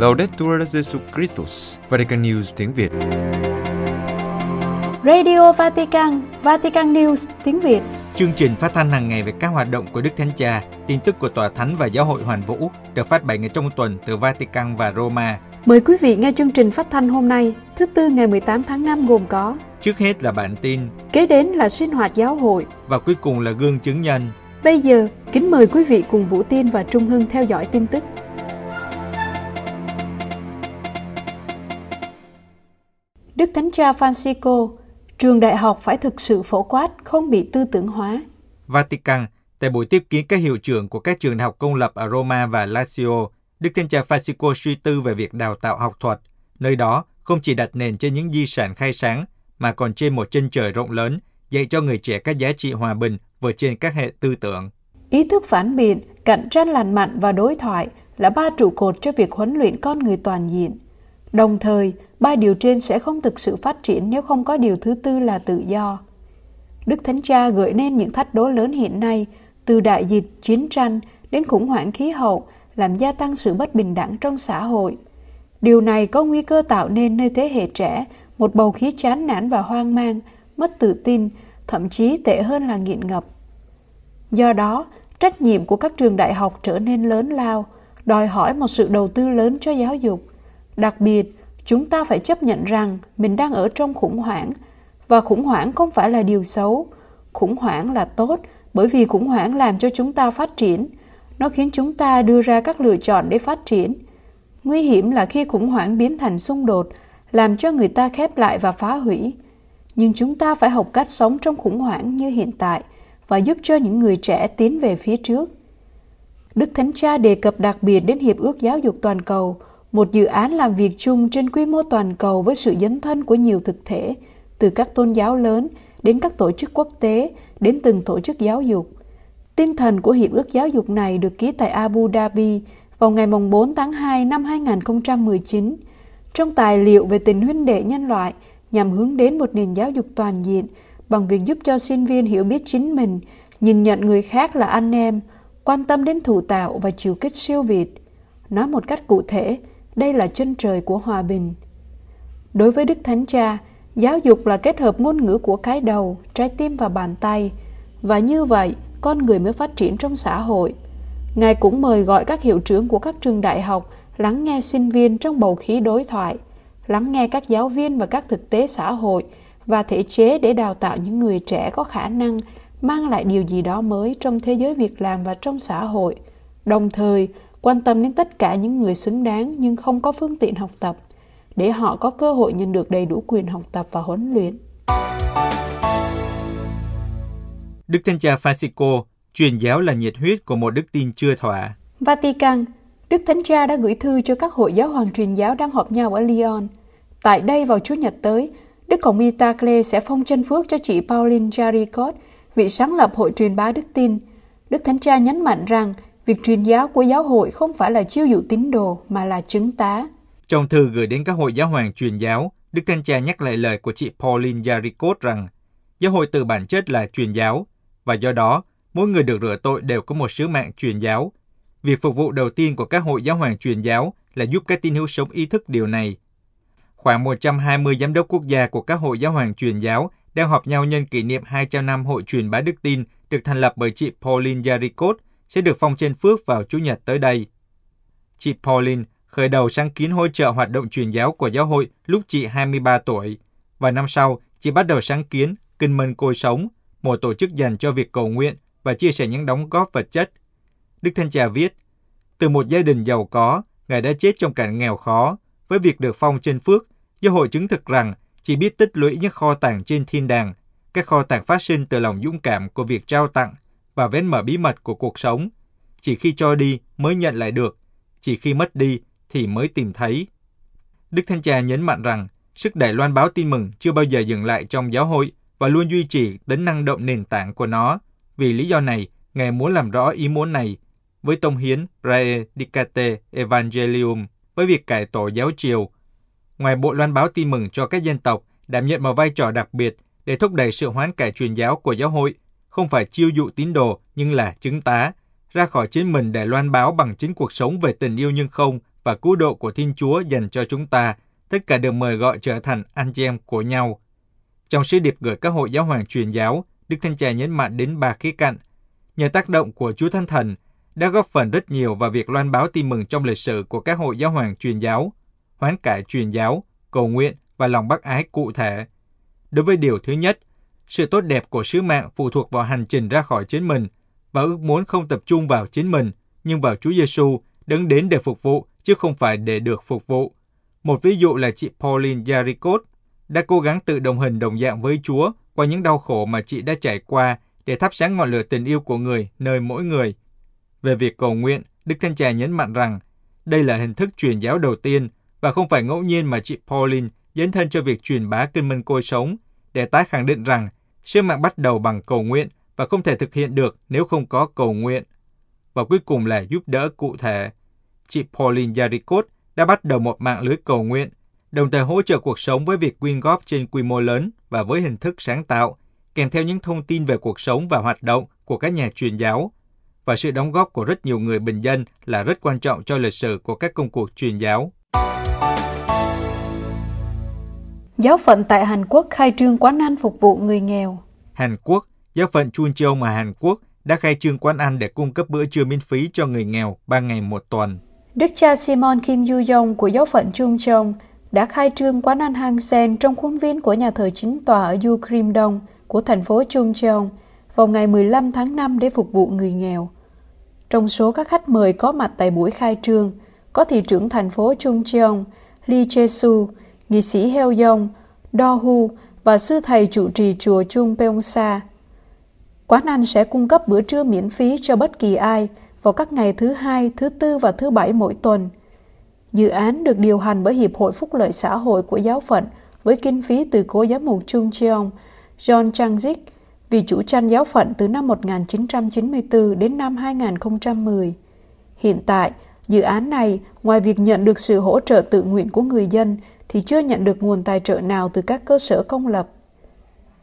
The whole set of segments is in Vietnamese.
Laudetur Jesu Christus, Vatican News tiếng Việt. Radio Vatican, Vatican News tiếng Việt. Chương trình phát thanh hàng ngày về các hoạt động của Đức Thánh Cha, tin tức của Tòa Thánh và Giáo hội Hoàn Vũ được phát bảy ngày trong tuần từ Vatican và Roma. Mời quý vị nghe chương trình phát thanh hôm nay, thứ tư ngày 18 tháng 5 gồm có Trước hết là bản tin Kế đến là sinh hoạt giáo hội và cuối cùng là gương chứng nhân. Bây giờ, kính mời quý vị cùng Vũ Tiên và Trung Hưng theo dõi tin tức. Đức Thánh Cha Francisco, trường đại học phải thực sự phổ quát, không bị tư tưởng hóa. Vatican, tại buổi tiếp kiến các hiệu trưởng của các trường đại học công lập ở Roma và Lazio, Đức Thánh Cha Francisco suy tư về việc đào tạo học thuật. Nơi đó không chỉ đặt nền trên những di sản khai sáng, mà còn trên một chân trời rộng lớn, dạy cho người trẻ các giá trị hòa bình vượt trên các hệ tư tưởng. Ý thức phản biện, cạnh tranh lành mạnh và đối thoại là ba trụ cột cho việc huấn luyện con người toàn diện. Đồng thời, ba điều trên sẽ không thực sự phát triển nếu không có điều thứ tư là tự do. Đức Thánh Cha gợi nên những thách đố lớn hiện nay, từ đại dịch, chiến tranh đến khủng hoảng khí hậu, làm gia tăng sự bất bình đẳng trong xã hội. Điều này có nguy cơ tạo nên nơi thế hệ trẻ một bầu khí chán nản và hoang mang, mất tự tin, thậm chí tệ hơn là nghiện ngập. Do đó, trách nhiệm của các trường đại học trở nên lớn lao, đòi hỏi một sự đầu tư lớn cho giáo dục. Đặc biệt, chúng ta phải chấp nhận rằng mình đang ở trong khủng hoảng, và khủng hoảng không phải là điều xấu. Khủng hoảng là tốt bởi vì khủng hoảng làm cho chúng ta phát triển. Nó khiến chúng ta đưa ra các lựa chọn để phát triển. Nguy hiểm là khi khủng hoảng biến thành xung đột, làm cho người ta khép lại và phá hủy. Nhưng chúng ta phải học cách sống trong khủng hoảng như hiện tại và giúp cho những người trẻ tiến về phía trước. Đức Thánh Cha đề cập đặc biệt đến Hiệp ước Giáo dục Toàn cầu, một dự án làm việc chung trên quy mô toàn cầu với sự dấn thân của nhiều thực thể, từ các tôn giáo lớn đến các tổ chức quốc tế, đến từng tổ chức giáo dục. Tinh thần của Hiệp ước Giáo dục này được ký tại Abu Dhabi vào ngày 4 tháng 2 năm 2019 trong tài liệu về tình huynh đệ nhân loại nhằm hướng đến một nền giáo dục toàn diện bằng việc giúp cho sinh viên hiểu biết chính mình, nhìn nhận người khác là anh em, quan tâm đến thủ tạo và chiều kích siêu việt. Nói một cách cụ thể, đây là chân trời của hòa bình. Đối với Đức Thánh Cha, giáo dục là kết hợp ngôn ngữ của cái đầu, trái tim và bàn tay, và như vậy con người mới phát triển trong xã hội. Ngài cũng mời gọi các hiệu trưởng của các trường đại học lắng nghe sinh viên trong bầu khí đối thoại, lắng nghe các giáo viên và các thực tế xã hội và thể chế để đào tạo những người trẻ có khả năng mang lại điều gì đó mới trong thế giới việc làm và trong xã hội, đồng thời quan tâm đến tất cả những người xứng đáng nhưng không có phương tiện học tập, để họ có cơ hội nhận được đầy đủ quyền học tập và huấn luyện. Đức Thánh Cha Francisco, truyền giáo là nhiệt huyết của một đức tin chưa thỏa. Vatican, Đức Thánh Cha đã gửi thư cho các hội giáo hoàng truyền giáo đang họp nhau ở Lyon. Tại đây vào Chủ nhật tới, Đức Hồng Y Tacle sẽ phong chân phước cho chị Pauline Jaricot, vị sáng lập hội truyền bá đức tin. Đức Thánh Cha nhấn mạnh rằng việc truyền giáo của giáo hội không phải là chiêu dụ tín đồ mà là chứng tá. Trong thư gửi đến các hội giáo hoàng truyền giáo, Đức Thánh Cha nhắc lại lời của chị Pauline Jaricot rằng giáo hội từ bản chất là truyền giáo và do đó mỗi người được rửa tội đều có một sứ mạng truyền giáo. Việc phục vụ đầu tiên của các hội giáo hoàng truyền giáo là giúp các tín hữu sống ý thức điều này. Khoảng 120 giám đốc quốc gia của các hội giáo hoàng truyền giáo đang họp nhau nhân kỷ niệm 200 năm hội truyền bá đức tin được thành lập bởi chị Pauline Jaricot sẽ được phong trên phước vào Chủ nhật tới đây. Chị Pauline khởi đầu sáng kiến hỗ trợ hoạt động truyền giáo của giáo hội lúc chị 23 tuổi. Và năm sau, chị bắt đầu sáng kiến Kinh Mân Côi Sống, một tổ chức dành cho việc cầu nguyện và chia sẻ những đóng góp vật chất. Đức Thanh Trà viết, từ một gia đình giàu có, Ngài đã chết trong cảnh nghèo khó. Với việc được phong trên phước, giáo hội chứng thực rằng chỉ biết tích lũy những kho tàng trên thiên đàng, các kho tàng phát sinh từ lòng dũng cảm của việc trao tặng và vén mở bí mật của cuộc sống. Chỉ khi cho đi mới nhận lại được, chỉ khi mất đi thì mới tìm thấy. Đức Thanh Cha nhấn mạnh rằng sức đẩy loan báo tin mừng chưa bao giờ dừng lại trong giáo hội và luôn duy trì tính năng động nền tảng của nó. Vì lý do này, Ngài muốn làm rõ ý muốn này với tông hiến Praedicate Evangelium với việc cải tổ giáo triều. Ngoài bộ loan báo tin mừng cho các dân tộc đảm nhận một vai trò đặc biệt để thúc đẩy sự hoán cải truyền giáo của giáo hội, không phải chiêu dụ tín đồ nhưng là chứng tá, ra khỏi chính mình để loan báo bằng chính cuộc sống về tình yêu nhưng không và cứu độ của Thiên Chúa dành cho chúng ta, tất cả được mời gọi trở thành anh chị em của nhau. Trong sứ điệp gửi các hội giáo hoàng truyền giáo, Đức Thanh Cha nhấn mạnh đến ba khía cạnh. Nhờ tác động của Chúa Thánh Thần, đã góp phần rất nhiều vào việc loan báo tin mừng trong lịch sử của các hội giáo hoàng truyền giáo, hoán cải truyền giáo, cầu nguyện và lòng bác ái cụ thể. Đối với điều thứ nhất, sự tốt đẹp của sứ mạng phụ thuộc vào hành trình ra khỏi chính mình và ước muốn không tập trung vào chính mình, nhưng vào Chúa Giêsu đứng đến để phục vụ chứ không phải để được phục vụ. Một ví dụ là chị Pauline Yaricot đã cố gắng tự đồng hình đồng dạng với Chúa qua những đau khổ mà chị đã trải qua để thắp sáng ngọn lửa tình yêu của người nơi mỗi người. Về việc cầu nguyện, Đức Thanh Cha nhấn mạnh rằng đây là hình thức truyền giáo đầu tiên và không phải ngẫu nhiên mà chị Pauline dấn thân cho việc truyền bá kinh minh côi sống để tái khẳng định rằng sứ mạng bắt đầu bằng cầu nguyện và không thể thực hiện được nếu không có cầu nguyện. Và cuối cùng là giúp đỡ cụ thể. Chị Pauline Yaricot đã bắt đầu một mạng lưới cầu nguyện, đồng thời hỗ trợ cuộc sống với việc quyên góp trên quy mô lớn và với hình thức sáng tạo, kèm theo những thông tin về cuộc sống và hoạt động của các nhà truyền giáo. Và sự đóng góp của rất nhiều người bình dân là rất quan trọng cho lịch sử của các công cuộc truyền giáo. Giáo phận tại Hàn Quốc khai trương quán ăn phục vụ người nghèo. Hàn Quốc, giáo phận Chuncheon mà Hàn Quốc đã khai trương quán ăn để cung cấp bữa trưa miễn phí cho người nghèo 3 ngày một tuần. Đức cha Simon Kim Yu Yong của giáo phận Trung Chong đã khai trương quán ăn hang sen trong khuôn viên của nhà thờ chính tòa ở Yu Krim Dong của thành phố Trung Cheong vào ngày 15 tháng 5 để phục vụ người nghèo. Trong số các khách mời có mặt tại buổi khai trương, có thị trưởng thành phố Trung Cheong, Lee Jae-su, nghị sĩ Heo Yong, Do Hu và sư thầy trụ trì chùa Chung Peongsa. Quán ăn sẽ cung cấp bữa trưa miễn phí cho bất kỳ ai vào các ngày thứ hai, thứ tư và thứ bảy mỗi tuần. Dự án được điều hành bởi Hiệp hội Phúc lợi xã hội của giáo phận với kinh phí từ cố giám mục Chung Cheong, John Chang-jik, vì chủ tranh giáo phận từ năm 1994 đến năm 2010. Hiện tại, dự án này, ngoài việc nhận được sự hỗ trợ tự nguyện của người dân, thì chưa nhận được nguồn tài trợ nào từ các cơ sở công lập.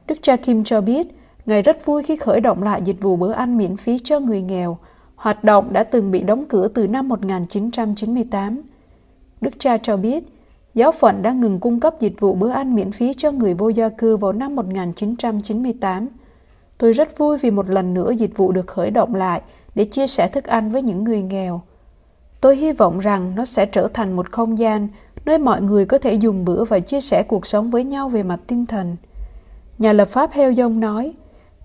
Đức cha Kim cho biết, Ngài rất vui khi khởi động lại dịch vụ bữa ăn miễn phí cho người nghèo. Hoạt động đã từng bị đóng cửa từ năm 1998. Đức cha cho biết, giáo phận đã ngừng cung cấp dịch vụ bữa ăn miễn phí cho người vô gia cư vào năm 1998. Tôi rất vui vì một lần nữa dịch vụ được khởi động lại để chia sẻ thức ăn với những người nghèo. Tôi hy vọng rằng nó sẽ trở thành một không gian nơi mọi người có thể dùng bữa và chia sẻ cuộc sống với nhau về mặt tinh thần. Nhà lập pháp Heo Dông nói,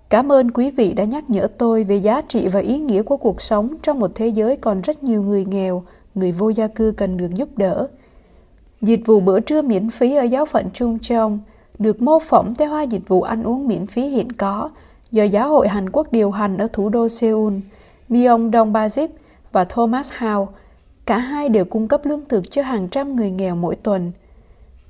Cảm ơn quý vị đã nhắc nhở tôi về giá trị và ý nghĩa của cuộc sống trong một thế giới còn rất nhiều người nghèo, người vô gia cư cần được giúp đỡ. Dịch vụ bữa trưa miễn phí ở giáo phận Trung Trong được mô phỏng theo hai dịch vụ ăn uống miễn phí hiện có do Giáo hội Hàn Quốc điều hành ở thủ đô Seoul, Myong Dong Bajip và Thomas Howe. Cả hai đều cung cấp lương thực cho hàng trăm người nghèo mỗi tuần.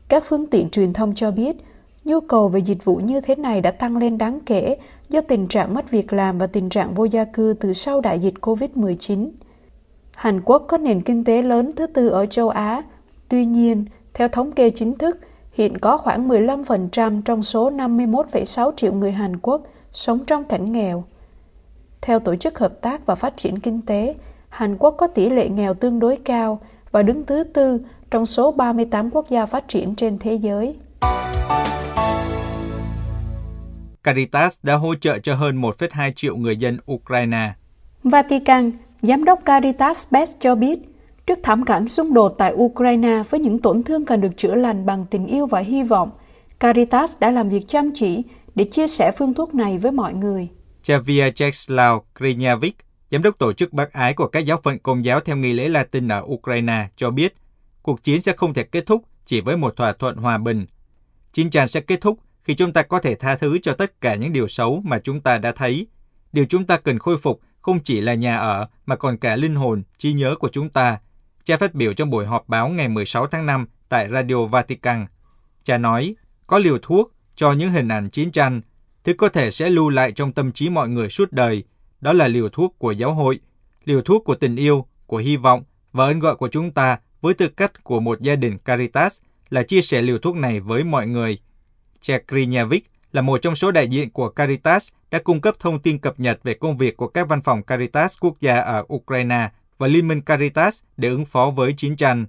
Các phương tiện truyền thông cho biết, nhu cầu về dịch vụ như thế này đã tăng lên đáng kể do tình trạng mất việc làm và tình trạng vô gia cư từ sau đại dịch COVID-19. Hàn Quốc có nền kinh tế lớn thứ tư ở châu Á. Tuy nhiên, theo thống kê chính thức, hiện có khoảng 15% trong số 51,6 triệu người Hàn Quốc sống trong cảnh nghèo. Theo Tổ chức Hợp tác và Phát triển Kinh tế, Hàn Quốc có tỷ lệ nghèo tương đối cao và đứng thứ tư trong số 38 quốc gia phát triển trên thế giới. Caritas đã hỗ trợ cho hơn 1,2 triệu người dân Ukraine. Vatican, Giám đốc Caritas Best cho biết, trước thảm cảnh xung đột tại Ukraine với những tổn thương cần được chữa lành bằng tình yêu và hy vọng, Caritas đã làm việc chăm chỉ để chia sẻ phương thuốc này với mọi người. Cha Vyacheslav Krinyavik, giám đốc tổ chức bác ái của các giáo phận công giáo theo nghi lễ Latin ở Ukraine, cho biết cuộc chiến sẽ không thể kết thúc chỉ với một thỏa thuận hòa bình. Chiến tranh sẽ kết thúc khi chúng ta có thể tha thứ cho tất cả những điều xấu mà chúng ta đã thấy. Điều chúng ta cần khôi phục không chỉ là nhà ở mà còn cả linh hồn, trí nhớ của chúng ta. Cha phát biểu trong buổi họp báo ngày 16 tháng 5 tại Radio Vatican. Cha nói, có liều thuốc cho những hình ảnh chiến tranh, thứ có thể sẽ lưu lại trong tâm trí mọi người suốt đời. Đó là liều thuốc của giáo hội, liều thuốc của tình yêu, của hy vọng và ơn gọi của chúng ta với tư cách của một gia đình Caritas là chia sẻ liều thuốc này với mọi người. Cha là một trong số đại diện của Caritas đã cung cấp thông tin cập nhật về công việc của các văn phòng Caritas quốc gia ở Ukraine và Liên minh Caritas để ứng phó với chiến tranh.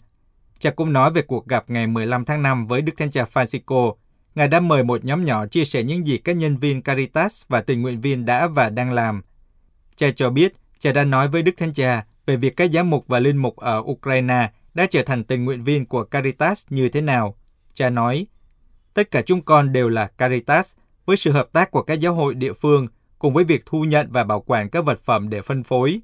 Cha cũng nói về cuộc gặp ngày 15 tháng 5 với Đức Thánh Cha Francisco. Ngài đã mời một nhóm nhỏ chia sẻ những gì các nhân viên Caritas và tình nguyện viên đã và đang làm. Cha cho biết, cha đã nói với Đức Thánh Cha về việc các giám mục và linh mục ở Ukraine đã trở thành tình nguyện viên của Caritas như thế nào. Cha nói, tất cả chúng con đều là Caritas, với sự hợp tác của các giáo hội địa phương, cùng với việc thu nhận và bảo quản các vật phẩm để phân phối.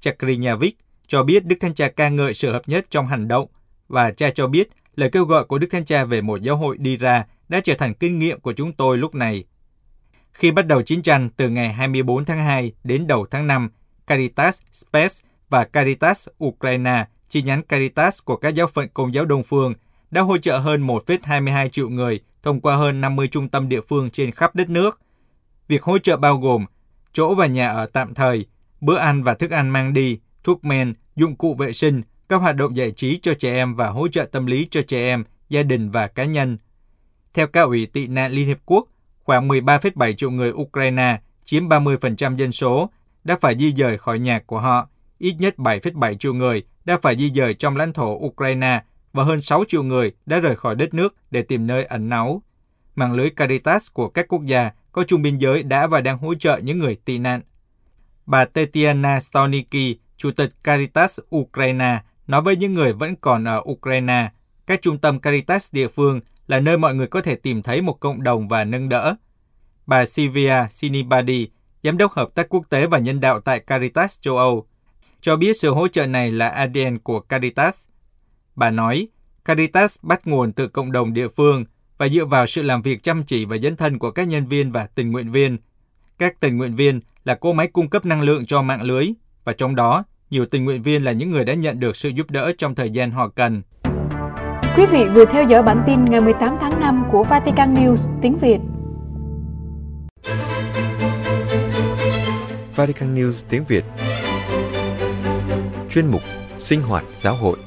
Cha Krinyavik cho biết Đức Thánh Cha ca ngợi sự hợp nhất trong hành động, và cha cho biết lời kêu gọi của Đức Thánh Cha về một giáo hội đi ra đã trở thành kinh nghiệm của chúng tôi lúc này. Khi bắt đầu chiến tranh từ ngày 24 tháng 2 đến đầu tháng 5, Caritas Space và Caritas Ukraine, chi nhánh Caritas của các giáo phận Công giáo Đông Phương, đã hỗ trợ hơn 1,22 triệu người thông qua hơn 50 trung tâm địa phương trên khắp đất nước. Việc hỗ trợ bao gồm chỗ và nhà ở tạm thời, bữa ăn và thức ăn mang đi, thuốc men, dụng cụ vệ sinh, các hoạt động giải trí cho trẻ em và hỗ trợ tâm lý cho trẻ em, gia đình và cá nhân. Theo cao ủy tị nạn Liên Hiệp Quốc, khoảng 13,7 triệu người Ukraine, chiếm 30% dân số, đã phải di dời khỏi nhà của họ. Ít nhất 7,7 triệu người đã phải di dời trong lãnh thổ Ukraine và hơn 6 triệu người đã rời khỏi đất nước để tìm nơi ẩn náu. Mạng lưới Caritas của các quốc gia có chung biên giới đã và đang hỗ trợ những người tị nạn. Bà Tetiana Stoniki, Chủ tịch Caritas Ukraine, nói với những người vẫn còn ở Ukraine, các trung tâm Caritas địa phương là nơi mọi người có thể tìm thấy một cộng đồng và nâng đỡ. Bà Sylvia Sinibadi, Giám đốc Hợp tác Quốc tế và Nhân đạo tại Caritas châu Âu, cho biết sự hỗ trợ này là ADN của Caritas. Bà nói, Caritas bắt nguồn từ cộng đồng địa phương và dựa vào sự làm việc chăm chỉ và dấn thân của các nhân viên và tình nguyện viên. Các tình nguyện viên là cỗ máy cung cấp năng lượng cho mạng lưới, và trong đó, nhiều tình nguyện viên là những người đã nhận được sự giúp đỡ trong thời gian họ cần. Quý vị vừa theo dõi bản tin ngày 18 tháng 5 của Vatican News tiếng Việt. Vatican News tiếng Việt. Chuyên mục Sinh hoạt giáo hội.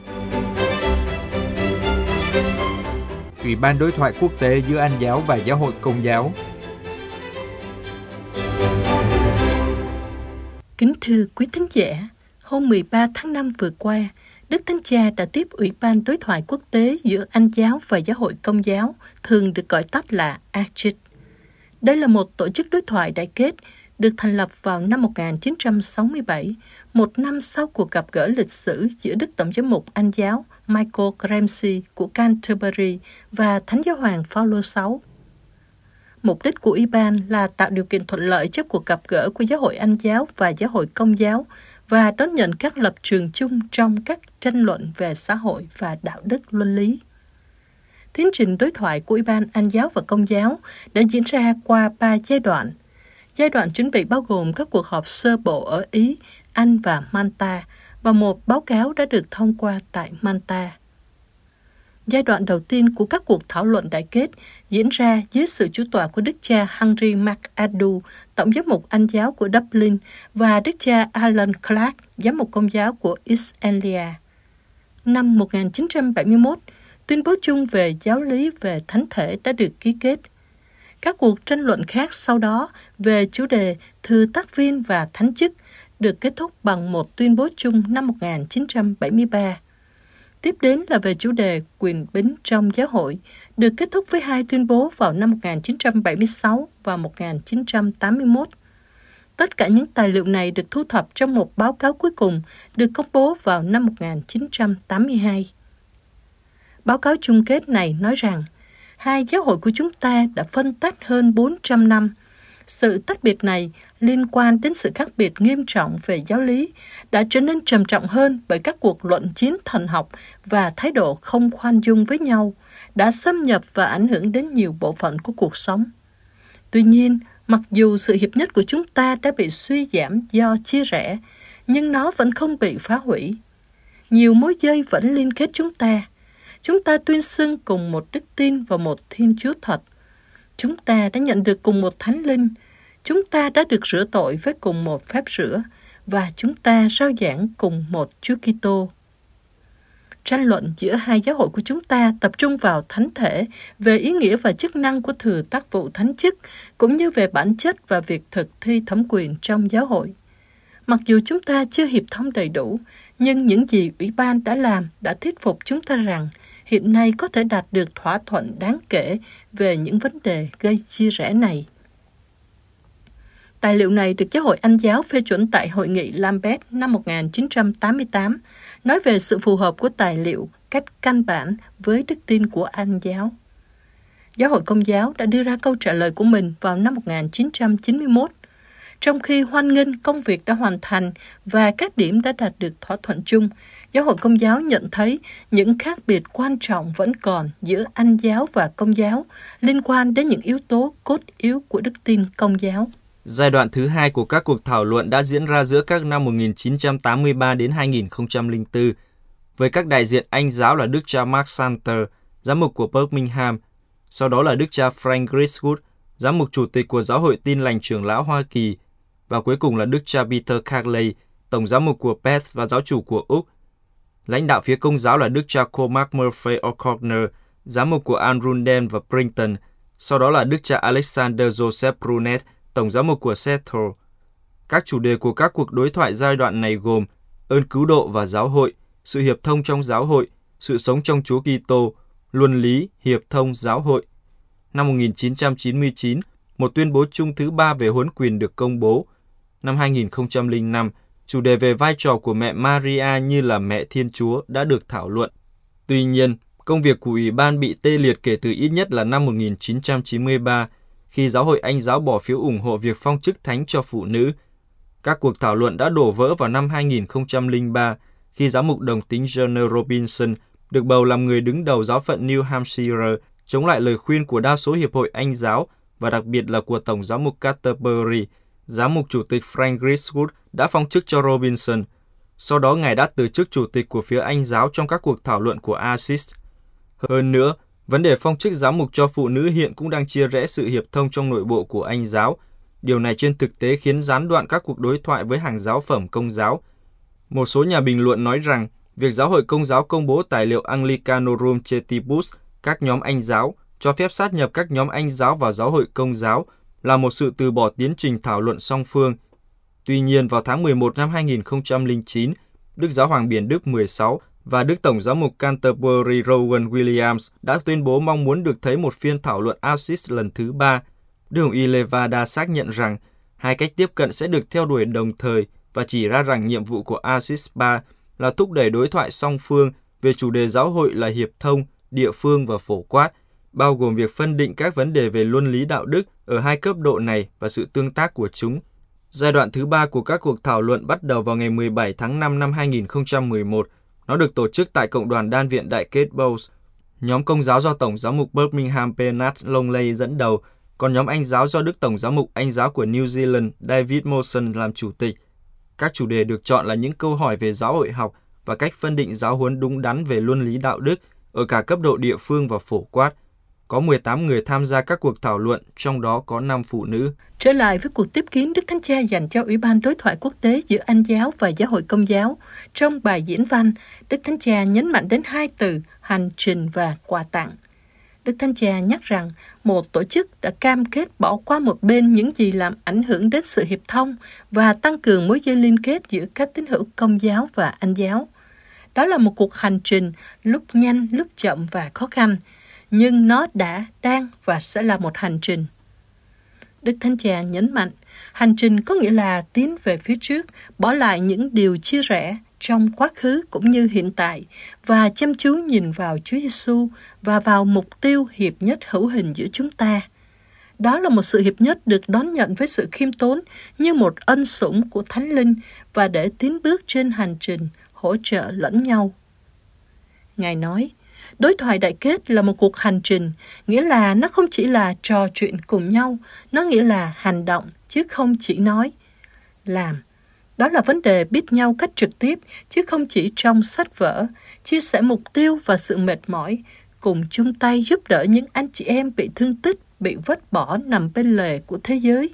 Ủy ban đối thoại quốc tế giữa Anh giáo và Giáo hội Công giáo. Kính thưa quý thính giả, hôm 13 tháng 5 vừa qua, Đức Thánh Cha đã tiếp Ủy ban đối thoại quốc tế giữa Anh giáo và Giáo hội Công giáo, thường được gọi tắt là ACHIT. Đây là một tổ chức đối thoại đại kết được thành lập vào năm 1967, một năm sau cuộc gặp gỡ lịch sử giữa Đức Tổng giám mục Anh giáo Michael Ramsey của Canterbury và Thánh giáo hoàng Phaolô VI. Mục đích của Ủy ban là tạo điều kiện thuận lợi cho cuộc gặp gỡ của Giáo hội Anh giáo và Giáo hội Công giáo và đón nhận các lập trường chung trong các tranh luận về xã hội và đạo đức luân lý. Tiến trình đối thoại của Ủy ban Anh giáo và Công giáo đã diễn ra qua ba giai đoạn. Giai đoạn chuẩn bị bao gồm các cuộc họp sơ bộ ở Ý, Anh và Manta và một báo cáo đã được thông qua tại Manta. Giai đoạn đầu tiên của các cuộc thảo luận đại kết diễn ra dưới sự chủ tọa của đức cha Henry McAdoo, tổng giám mục Anh giáo của Dublin và đức cha Alan Clark, giám mục công giáo của East Anglia. Năm 1971, tuyên bố chung về giáo lý về thánh thể đã được ký kết. Các cuộc tranh luận khác sau đó về chủ đề thư tác viên và thánh chức được kết thúc bằng một tuyên bố chung năm 1973. Tiếp đến là về chủ đề quyền bính trong giáo hội, được kết thúc với hai tuyên bố vào năm 1976 và 1981. Tất cả những tài liệu này được thu thập trong một báo cáo cuối cùng được công bố vào năm 1982. Báo cáo chung kết này nói rằng, hai giáo hội của chúng ta đã phân tách hơn 400 năm – sự tách biệt này liên quan đến sự khác biệt nghiêm trọng về giáo lý đã trở nên trầm trọng hơn bởi các cuộc luận chiến thần học và thái độ không khoan dung với nhau đã xâm nhập và ảnh hưởng đến nhiều bộ phận của cuộc sống. Tuy nhiên, mặc dù sự hiệp nhất của chúng ta đã bị suy giảm do chia rẽ, nhưng nó vẫn không bị phá hủy. Nhiều mối dây vẫn liên kết chúng ta. Chúng ta tuyên xưng cùng một đức tin và một Thiên Chúa thật – Chúng ta đã nhận được cùng một thánh linh, chúng ta đã được rửa tội với cùng một phép rửa và chúng ta rao giảng cùng một Chúa Kitô. Tranh luận giữa hai giáo hội của chúng ta tập trung vào thánh thể, về ý nghĩa và chức năng của thừa tác vụ thánh chức, cũng như về bản chất và việc thực thi thẩm quyền trong giáo hội. Mặc dù chúng ta chưa hiệp thông đầy đủ, nhưng những gì Ủy ban đã làm đã thuyết phục chúng ta rằng hiện nay có thể đạt được thỏa thuận đáng kể về những vấn đề gây chia rẽ này. Tài liệu này được Giáo hội Anh giáo phê chuẩn tại Hội nghị Lambeth năm 1988, nói về sự phù hợp của tài liệu cách căn bản với đức tin của Anh giáo. Giáo hội Công giáo đã đưa ra câu trả lời của mình vào năm 1991, trong khi hoan nghênh công việc đã hoàn thành và các điểm đã đạt được thỏa thuận chung, Giáo hội Công giáo nhận thấy những khác biệt quan trọng vẫn còn giữa Anh giáo và Công giáo liên quan đến những yếu tố cốt yếu của đức tin Công giáo. Giai đoạn thứ hai của các cuộc thảo luận đã diễn ra giữa các năm 1983 đến 2004, với các đại diện Anh giáo là Đức cha Mark Santer, giám mục của Birmingham, sau đó là Đức cha Frank Griswood, giám mục chủ tịch của Giáo hội Tin lành trưởng lão Hoa Kỳ, và cuối cùng là Đức cha Peter Carley, tổng giám mục của Perth và giáo chủ của Úc. Lãnh đạo phía công giáo là Đức cha Cormac Murphy O'Connor, giám mục của Arundel và Brinton, sau đó là Đức cha Alexander Joseph Brunet, tổng giám mục của Seattle. Các chủ đề của các cuộc đối thoại giai đoạn này gồm ơn cứu độ và giáo hội, sự hiệp thông trong giáo hội, sự sống trong Chúa Kitô, luân lý, hiệp thông, giáo hội. Năm 1999, một tuyên bố chung thứ ba về huấn quyền được công bố. Năm 2005, chủ đề về vai trò của mẹ Maria như là mẹ Thiên Chúa đã được thảo luận. Tuy nhiên, công việc của Ủy ban bị tê liệt kể từ ít nhất là năm 1993, khi giáo hội Anh giáo bỏ phiếu ủng hộ việc phong chức thánh cho phụ nữ. Các cuộc thảo luận đã đổ vỡ vào năm 2003, khi giám mục đồng tính John Robinson được bầu làm người đứng đầu giáo phận New Hampshire chống lại lời khuyên của đa số hiệp hội Anh giáo và đặc biệt là của Tổng giám mục Canterbury, giám mục chủ tịch Frank Griswood đã phong chức cho Robinson. Sau đó ngài đã từ chức chủ tịch của phía Anh giáo trong các cuộc thảo luận của ASIS. Hơn nữa, vấn đề phong chức giám mục cho phụ nữ hiện cũng đang chia rẽ sự hiệp thông trong nội bộ của Anh giáo. Điều này trên thực tế khiến gián đoạn các cuộc đối thoại với hàng giáo phẩm công giáo. Một số nhà bình luận nói rằng việc giáo hội công giáo công bố tài liệu Anglicanorum Cetibus, các nhóm Anh giáo, cho phép sát nhập các nhóm Anh giáo vào giáo hội công giáo là một sự từ bỏ tiến trình thảo luận song phương. Tuy nhiên, vào tháng 11 năm 2009, Đức Giáo hoàng Biển Đức 16 và Đức Tổng giám mục Canterbury Rowan Williams đã tuyên bố mong muốn được thấy một phiên thảo luận ASIS lần thứ ba. Đức Hồng Y Levada xác nhận rằng hai cách tiếp cận sẽ được theo đuổi đồng thời và chỉ ra rằng nhiệm vụ của ASIS 3 là thúc đẩy đối thoại song phương về chủ đề giáo hội là hiệp thông, địa phương và phổ quát, bao gồm việc phân định các vấn đề về luân lý đạo đức ở hai cấp độ này và sự tương tác của chúng. Giai đoạn thứ ba của các cuộc thảo luận bắt đầu vào ngày 17 tháng 5 năm 2011. Nó được tổ chức tại Cộng đoàn Đan viện Đại kết Bowes. Nhóm công giáo do Tổng giáo mục Birmingham Bernard Longley dẫn đầu, còn nhóm Anh giáo do Đức Tổng giáo mục Anh giáo của New Zealand David Mawson làm chủ tịch. Các chủ đề được chọn là những câu hỏi về giáo hội học và cách phân định giáo huấn đúng đắn về luân lý đạo đức ở cả cấp độ địa phương và phổ quát. Có 18 người tham gia các cuộc thảo luận, trong đó có 5 phụ nữ. Trở lại với cuộc tiếp kiến Đức Thánh Cha dành cho Ủy ban Đối thoại Quốc tế giữa Anh giáo và Giáo hội Công giáo, trong bài diễn văn, Đức Thánh Cha nhấn mạnh đến hai từ hành trình và quà tặng. Đức Thánh Cha nhắc rằng một tổ chức đã cam kết bỏ qua một bên những gì làm ảnh hưởng đến sự hiệp thông và tăng cường mối dây liên kết giữa các tín hữu công giáo và anh giáo. Đó là một cuộc hành trình lúc nhanh, lúc chậm và khó khăn, nhưng nó đã, đang và sẽ là một hành trình. Đức Thánh Cha nhấn mạnh, hành trình có nghĩa là tiến về phía trước, bỏ lại những điều chia rẽ trong quá khứ cũng như hiện tại và chăm chú nhìn vào Chúa Giêsu và vào mục tiêu hiệp nhất hữu hình giữa chúng ta. Đó là một sự hiệp nhất được đón nhận với sự khiêm tốn như một ân sủng của Thánh Linh và để tiến bước trên hành trình hỗ trợ lẫn nhau. Ngài nói, đối thoại đại kết là một cuộc hành trình, nghĩa là nó không chỉ là trò chuyện cùng nhau, nó nghĩa là hành động chứ không chỉ nói. Làm. Đó là vấn đề biết nhau cách trực tiếp, chứ không chỉ trong sách vở, chia sẻ mục tiêu và sự mệt mỏi, cùng chung tay giúp đỡ những anh chị em bị thương tích, bị vứt bỏ nằm bên lề của thế giới,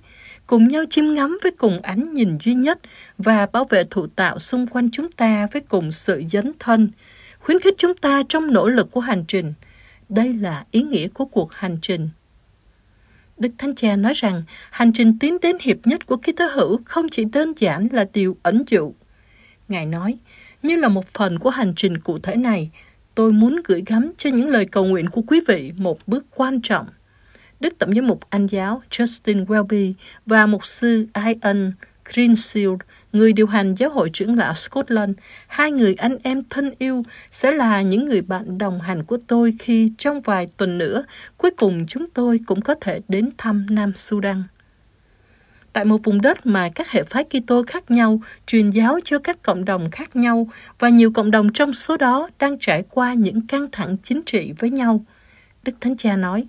cùng nhau chiêm ngắm với cùng ánh nhìn duy nhất và bảo vệ thụ tạo xung quanh chúng ta với cùng sự dấn thân, khuyến khích chúng ta trong nỗ lực của hành trình. Đây là ý nghĩa của cuộc hành trình. Đức Thánh Cha nói rằng hành trình tiến đến hiệp nhất của Kitô hữu không chỉ đơn giản là điều ẩn dụ. Ngài nói, như là một phần của hành trình cụ thể này, tôi muốn gửi gắm cho những lời cầu nguyện của quý vị một bước quan trọng. Đức Tổng giám mục Anh giáo Justin Welby và mục sư Ian Greenfield người điều hành giáo hội trưởng lão Scotland, hai người anh em thân yêu sẽ là những người bạn đồng hành của tôi khi trong vài tuần nữa, cuối cùng chúng tôi cũng có thể đến thăm Nam Sudan. Tại một vùng đất mà các hệ phái Kitô khác nhau truyền giáo cho các cộng đồng khác nhau và nhiều cộng đồng trong số đó đang trải qua những căng thẳng chính trị với nhau. Đức Thánh Cha nói,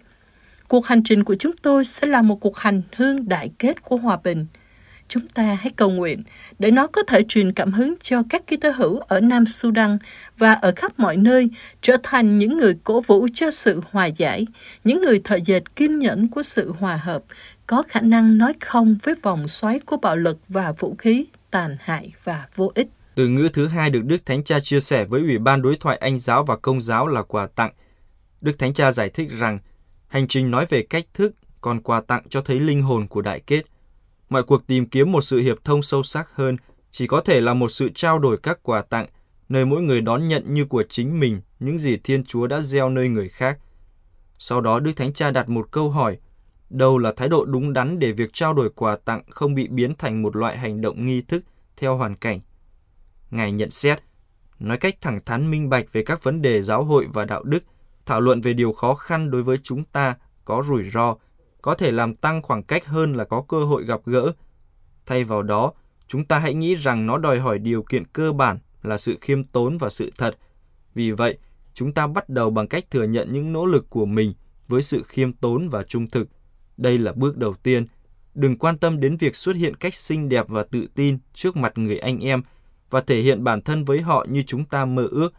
cuộc hành trình của chúng tôi sẽ là một cuộc hành hương đại kết của hòa bình – chúng ta hãy cầu nguyện để nó có thể truyền cảm hứng cho các Kitô hữu ở Nam Sudan và ở khắp mọi nơi trở thành những người cổ vũ cho sự hòa giải, những người thợ dệt kiên nhẫn của sự hòa hợp, có khả năng nói không với vòng xoáy của bạo lực và vũ khí tàn hại và vô ích. Từ ngữ thứ hai được Đức Thánh Cha chia sẻ với Ủy ban đối thoại Anh giáo và Công giáo là quà tặng. Đức Thánh Cha giải thích rằng, hành trình nói về cách thức, còn quà tặng cho thấy linh hồn của đại kết. Mọi cuộc tìm kiếm một sự hiệp thông sâu sắc hơn chỉ có thể là một sự trao đổi các quà tặng, nơi mỗi người đón nhận như của chính mình những gì Thiên Chúa đã gieo nơi người khác. Sau đó Đức Thánh Cha đặt một câu hỏi, đâu là thái độ đúng đắn để việc trao đổi quà tặng không bị biến thành một loại hành động nghi thức theo hoàn cảnh. Ngài nhận xét, nói cách thẳng thắn minh bạch về các vấn đề giáo hội và đạo đức, thảo luận về điều khó khăn đối với chúng ta có rủi ro, có thể làm tăng khoảng cách hơn là có cơ hội gặp gỡ. Thay vào đó, chúng ta hãy nghĩ rằng nó đòi hỏi điều kiện cơ bản là sự khiêm tốn và sự thật. Vì vậy, chúng ta bắt đầu bằng cách thừa nhận những nỗ lực của mình với sự khiêm tốn và trung thực. Đây là bước đầu tiên. Đừng quan tâm đến việc xuất hiện cách xinh đẹp và tự tin trước mặt người anh em và thể hiện bản thân với họ như chúng ta mơ ước,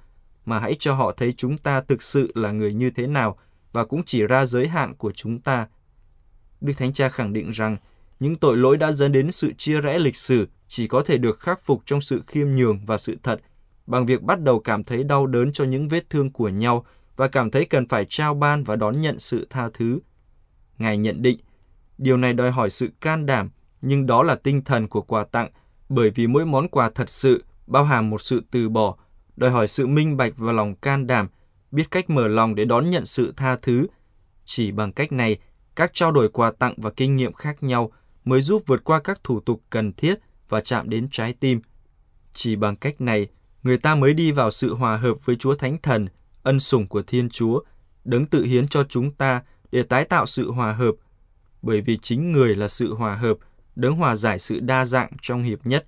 mà hãy cho họ thấy chúng ta thực sự là người như thế nào và cũng chỉ ra giới hạn của chúng ta. Đức Thánh Cha khẳng định rằng những tội lỗi đã dẫn đến sự chia rẽ lịch sử chỉ có thể được khắc phục trong sự khiêm nhường và sự thật, bằng việc bắt đầu cảm thấy đau đớn cho những vết thương của nhau và cảm thấy cần phải trao ban và đón nhận sự tha thứ. Ngài nhận định, điều này đòi hỏi sự can đảm, nhưng đó là tinh thần của quà tặng, bởi vì mỗi món quà thật sự bao hàm một sự từ bỏ, đòi hỏi sự minh bạch và lòng can đảm, biết cách mở lòng để đón nhận sự tha thứ. Chỉ bằng cách này, các trao đổi quà tặng và kinh nghiệm khác nhau mới giúp vượt qua các thủ tục cần thiết và chạm đến trái tim. Chỉ bằng cách này, người ta mới đi vào sự hòa hợp với Chúa Thánh Thần, ân sủng của Thiên Chúa, đấng tự hiến cho chúng ta để tái tạo sự hòa hợp. Bởi vì chính người là sự hòa hợp, đấng hòa giải sự đa dạng trong hiệp nhất.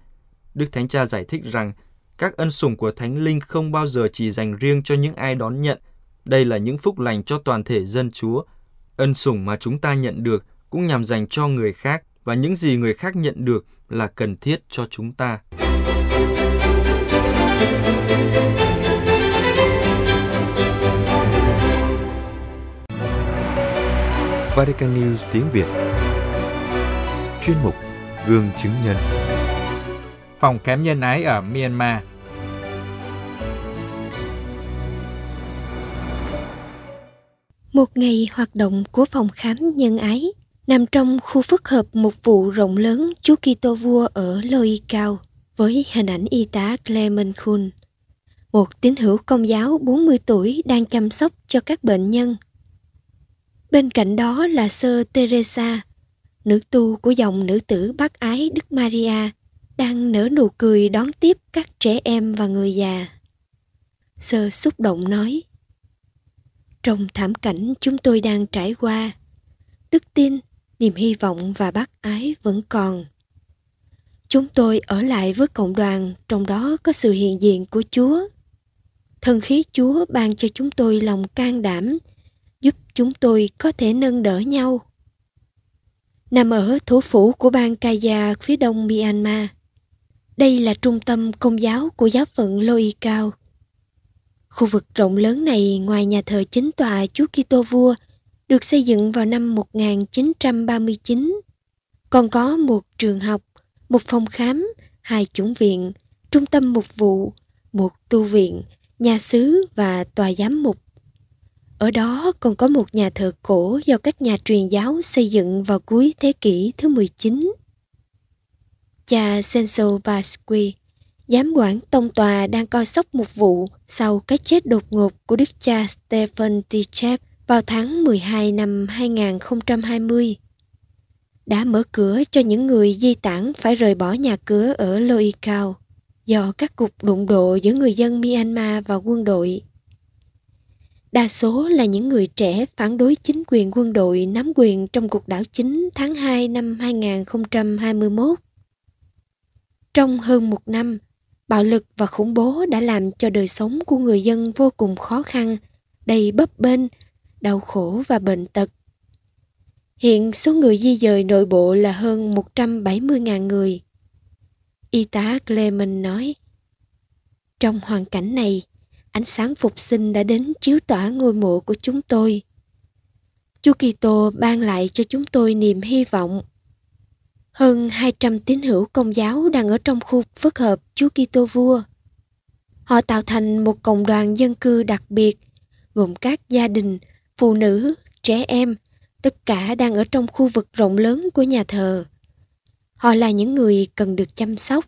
Đức Thánh Cha giải thích rằng, các ân sủng của Thánh Linh không bao giờ chỉ dành riêng cho những ai đón nhận. Đây là những phúc lành cho toàn thể dân Chúa, Ân sủng mà chúng ta nhận được cũng nhằm dành cho người khác và những gì người khác nhận được là cần thiết cho chúng ta. Vatican News tiếng Việt. Chuyên mục Gương chứng nhân. Phòng khám nhân ái ở Myanmar Một ngày hoạt động của phòng khám nhân ái nằm trong khu phức hợp một vụ rộng lớn chú Kitô vua ở Lôi Cao với hình ảnh y tá Clement Kuhn, một tín hữu công giáo 40 tuổi đang chăm sóc cho các bệnh nhân. Bên cạnh đó là sơ Teresa, nữ tu của dòng nữ tử bác ái Đức Maria, đang nở nụ cười đón tiếp các trẻ em và người già. Sơ xúc động nói, trong thảm cảnh chúng tôi đang trải qua đức tin, niềm hy vọng và bác ái vẫn còn chúng tôi ở lại với cộng đoàn, trong đó có sự hiện diện của chúa thần khí chúa ban cho chúng tôi lòng can đảm, giúp chúng tôi có thể nâng đỡ nhau nằm ở thủ phủ của bang Kaya, phía đông Myanmar. Đây là trung tâm công giáo của giáo phận Loi Cao. Khu vực rộng lớn này ngoài nhà thờ chính tòa Chúa Kitô Vua được xây dựng vào năm 1939, còn có một trường học, một phòng khám, hai chủng viện, trung tâm mục vụ, một tu viện, nhà xứ và tòa giám mục. Ở đó còn có một nhà thờ cổ do các nhà truyền giáo xây dựng vào cuối thế kỷ thứ 19. Cha Senso Basque, giám quản tông tòa đang coi sóc một vụ sau cái chết đột ngột của đức cha Stephen Tichep vào tháng 12 năm 2020 đã mở cửa cho những người di tản phải rời bỏ nhà cửa ở Loikao do các cuộc đụng độ giữa người dân Myanmar và quân đội. Đa số là những người trẻ phản đối chính quyền quân đội nắm quyền trong cuộc đảo chính tháng 2 năm 2021. Trong hơn một năm, bạo lực và khủng bố đã làm cho đời sống của người dân vô cùng khó khăn, đầy bấp bênh, đau khổ và bệnh tật. Hiện số người di dời nội bộ là hơn 170.000 người. Y tá Clement nói, Trong hoàn cảnh này, ánh sáng phục sinh đã đến chiếu tỏa ngôi mộ của chúng tôi. Chúa Kitô ban lại cho chúng tôi niềm hy vọng. Hơn 200 tín hữu công giáo đang ở trong khu phức hợp Chúa Kitô Vua. Họ tạo thành một cộng đoàn dân cư đặc biệt, gồm các gia đình, phụ nữ, trẻ em, tất cả đang ở trong khu vực rộng lớn của nhà thờ. Họ là những người cần được chăm sóc.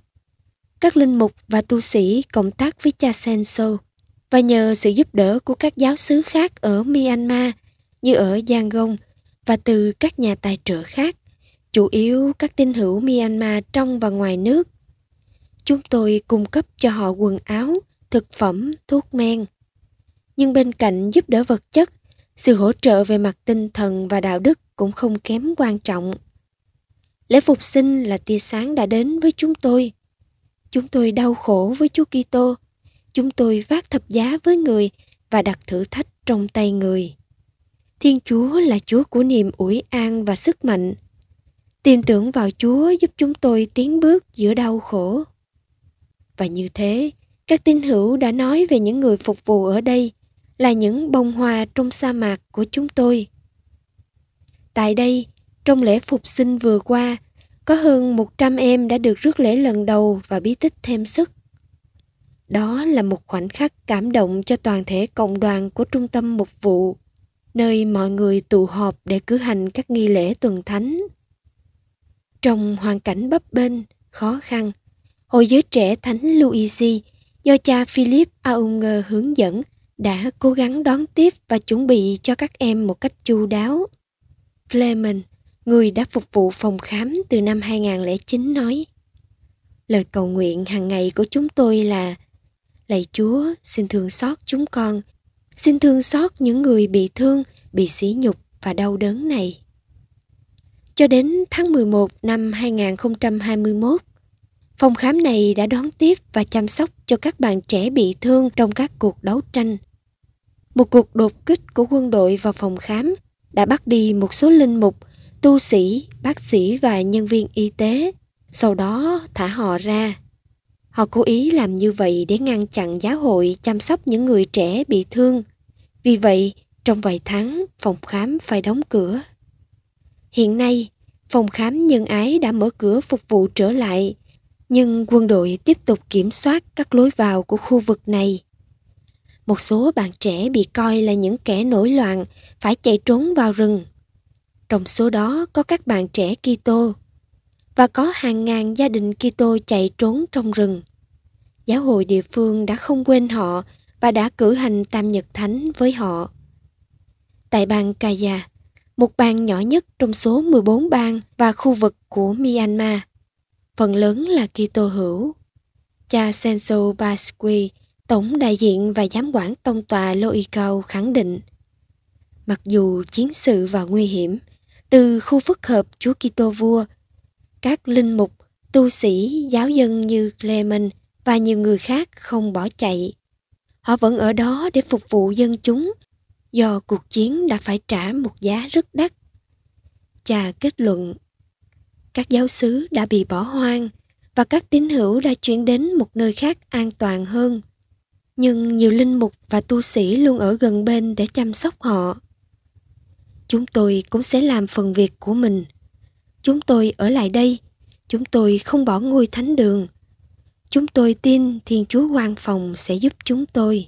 Các linh mục và tu sĩ cộng tác với cha Senso và nhờ sự giúp đỡ của các giáo sứ khác ở Myanmar như ở Yangon và từ các nhà tài trợ khác, chủ yếu các tín hữu Myanmar trong và ngoài nước. Chúng tôi cung cấp cho họ quần áo, thực phẩm, thuốc men. Nhưng bên cạnh giúp đỡ vật chất, sự hỗ trợ về mặt tinh thần và đạo đức cũng không kém quan trọng. Lễ phục sinh là tia sáng đã đến với chúng tôi. Chúng tôi đau khổ với Chúa Kitô. Chúng tôi vác thập giá với người và đặt thử thách trong tay người. Thiên Chúa là Chúa của niềm ủi an và sức mạnh. Tin tưởng vào Chúa giúp chúng tôi tiến bước giữa đau khổ. Và như thế, các tín hữu đã nói về những người phục vụ ở đây là những bông hoa trong sa mạc của chúng tôi. Tại đây, trong lễ phục sinh vừa qua, có hơn 100 em đã được rước lễ lần đầu và bí tích thêm sức. Đó là một khoảnh khắc cảm động cho toàn thể cộng đoàn của trung tâm mục vụ, nơi mọi người tụ họp để cử hành các nghi lễ tuần thánh. Trong hoàn cảnh bấp bênh, khó khăn, Hội giới trẻ Thánh Luigi do cha Philip Aunger hướng dẫn đã cố gắng đón tiếp và chuẩn bị cho các em một cách chu đáo. Clement, người đã phục vụ phòng khám từ năm 2009 nói, Lời cầu nguyện hàng ngày của chúng tôi là Lạy Chúa, xin thương xót chúng con, xin thương xót những người bị thương, bị sỉ nhục và đau đớn này. Cho đến tháng 11 năm 2021, phòng khám này đã đón tiếp và chăm sóc cho các bạn trẻ bị thương trong các cuộc đấu tranh một cuộc đột kích của quân đội vào phòng khám đã bắt đi một số linh mục, tu sĩ, bác sĩ và nhân viên y tế, sau đó thả họ ra. Họ cố ý làm như vậy để ngăn chặn giáo hội chăm sóc những người trẻ bị thương. Vì vậy, trong vài tháng, phòng khám phải đóng cửa. Hiện nay, phòng khám nhân ái đã mở cửa phục vụ trở lại, nhưng quân đội tiếp tục kiểm soát các lối vào của khu vực này một số bạn trẻ bị coi là những kẻ nổi loạn phải chạy trốn vào rừng. Trong số đó có các bạn trẻ Kitô và có hàng ngàn gia đình Kitô chạy trốn trong rừng. Giáo hội địa phương đã không quên họ và đã cử hành tam nhật thánh với họ. Tại bang Kaya, một bang nhỏ nhất trong số 14 bang và khu vực của Myanmar, phần lớn là Kitô hữu. Cha Senso Basqui, Tổng đại diện và giám quản tông tòa Loikau khẳng định, mặc dù chiến sự và nguy hiểm, từ khu phức hợp Chúa Kitô vua, các linh mục, tu sĩ, giáo dân như Clement và nhiều người khác không bỏ chạy. Họ vẫn ở đó để phục vụ dân chúng, do cuộc chiến đã phải trả một giá rất đắt. Cha kết luận, các giáo sứ đã bị bỏ hoang và các tín hữu đã chuyển đến một nơi khác an toàn hơn nhưng nhiều linh mục và tu sĩ luôn ở gần bên để chăm sóc họ. Chúng tôi cũng sẽ làm phần việc của mình. Chúng tôi ở lại đây, chúng tôi không bỏ ngôi thánh đường. Chúng tôi tin Thiên Chúa quan phòng sẽ giúp chúng tôi.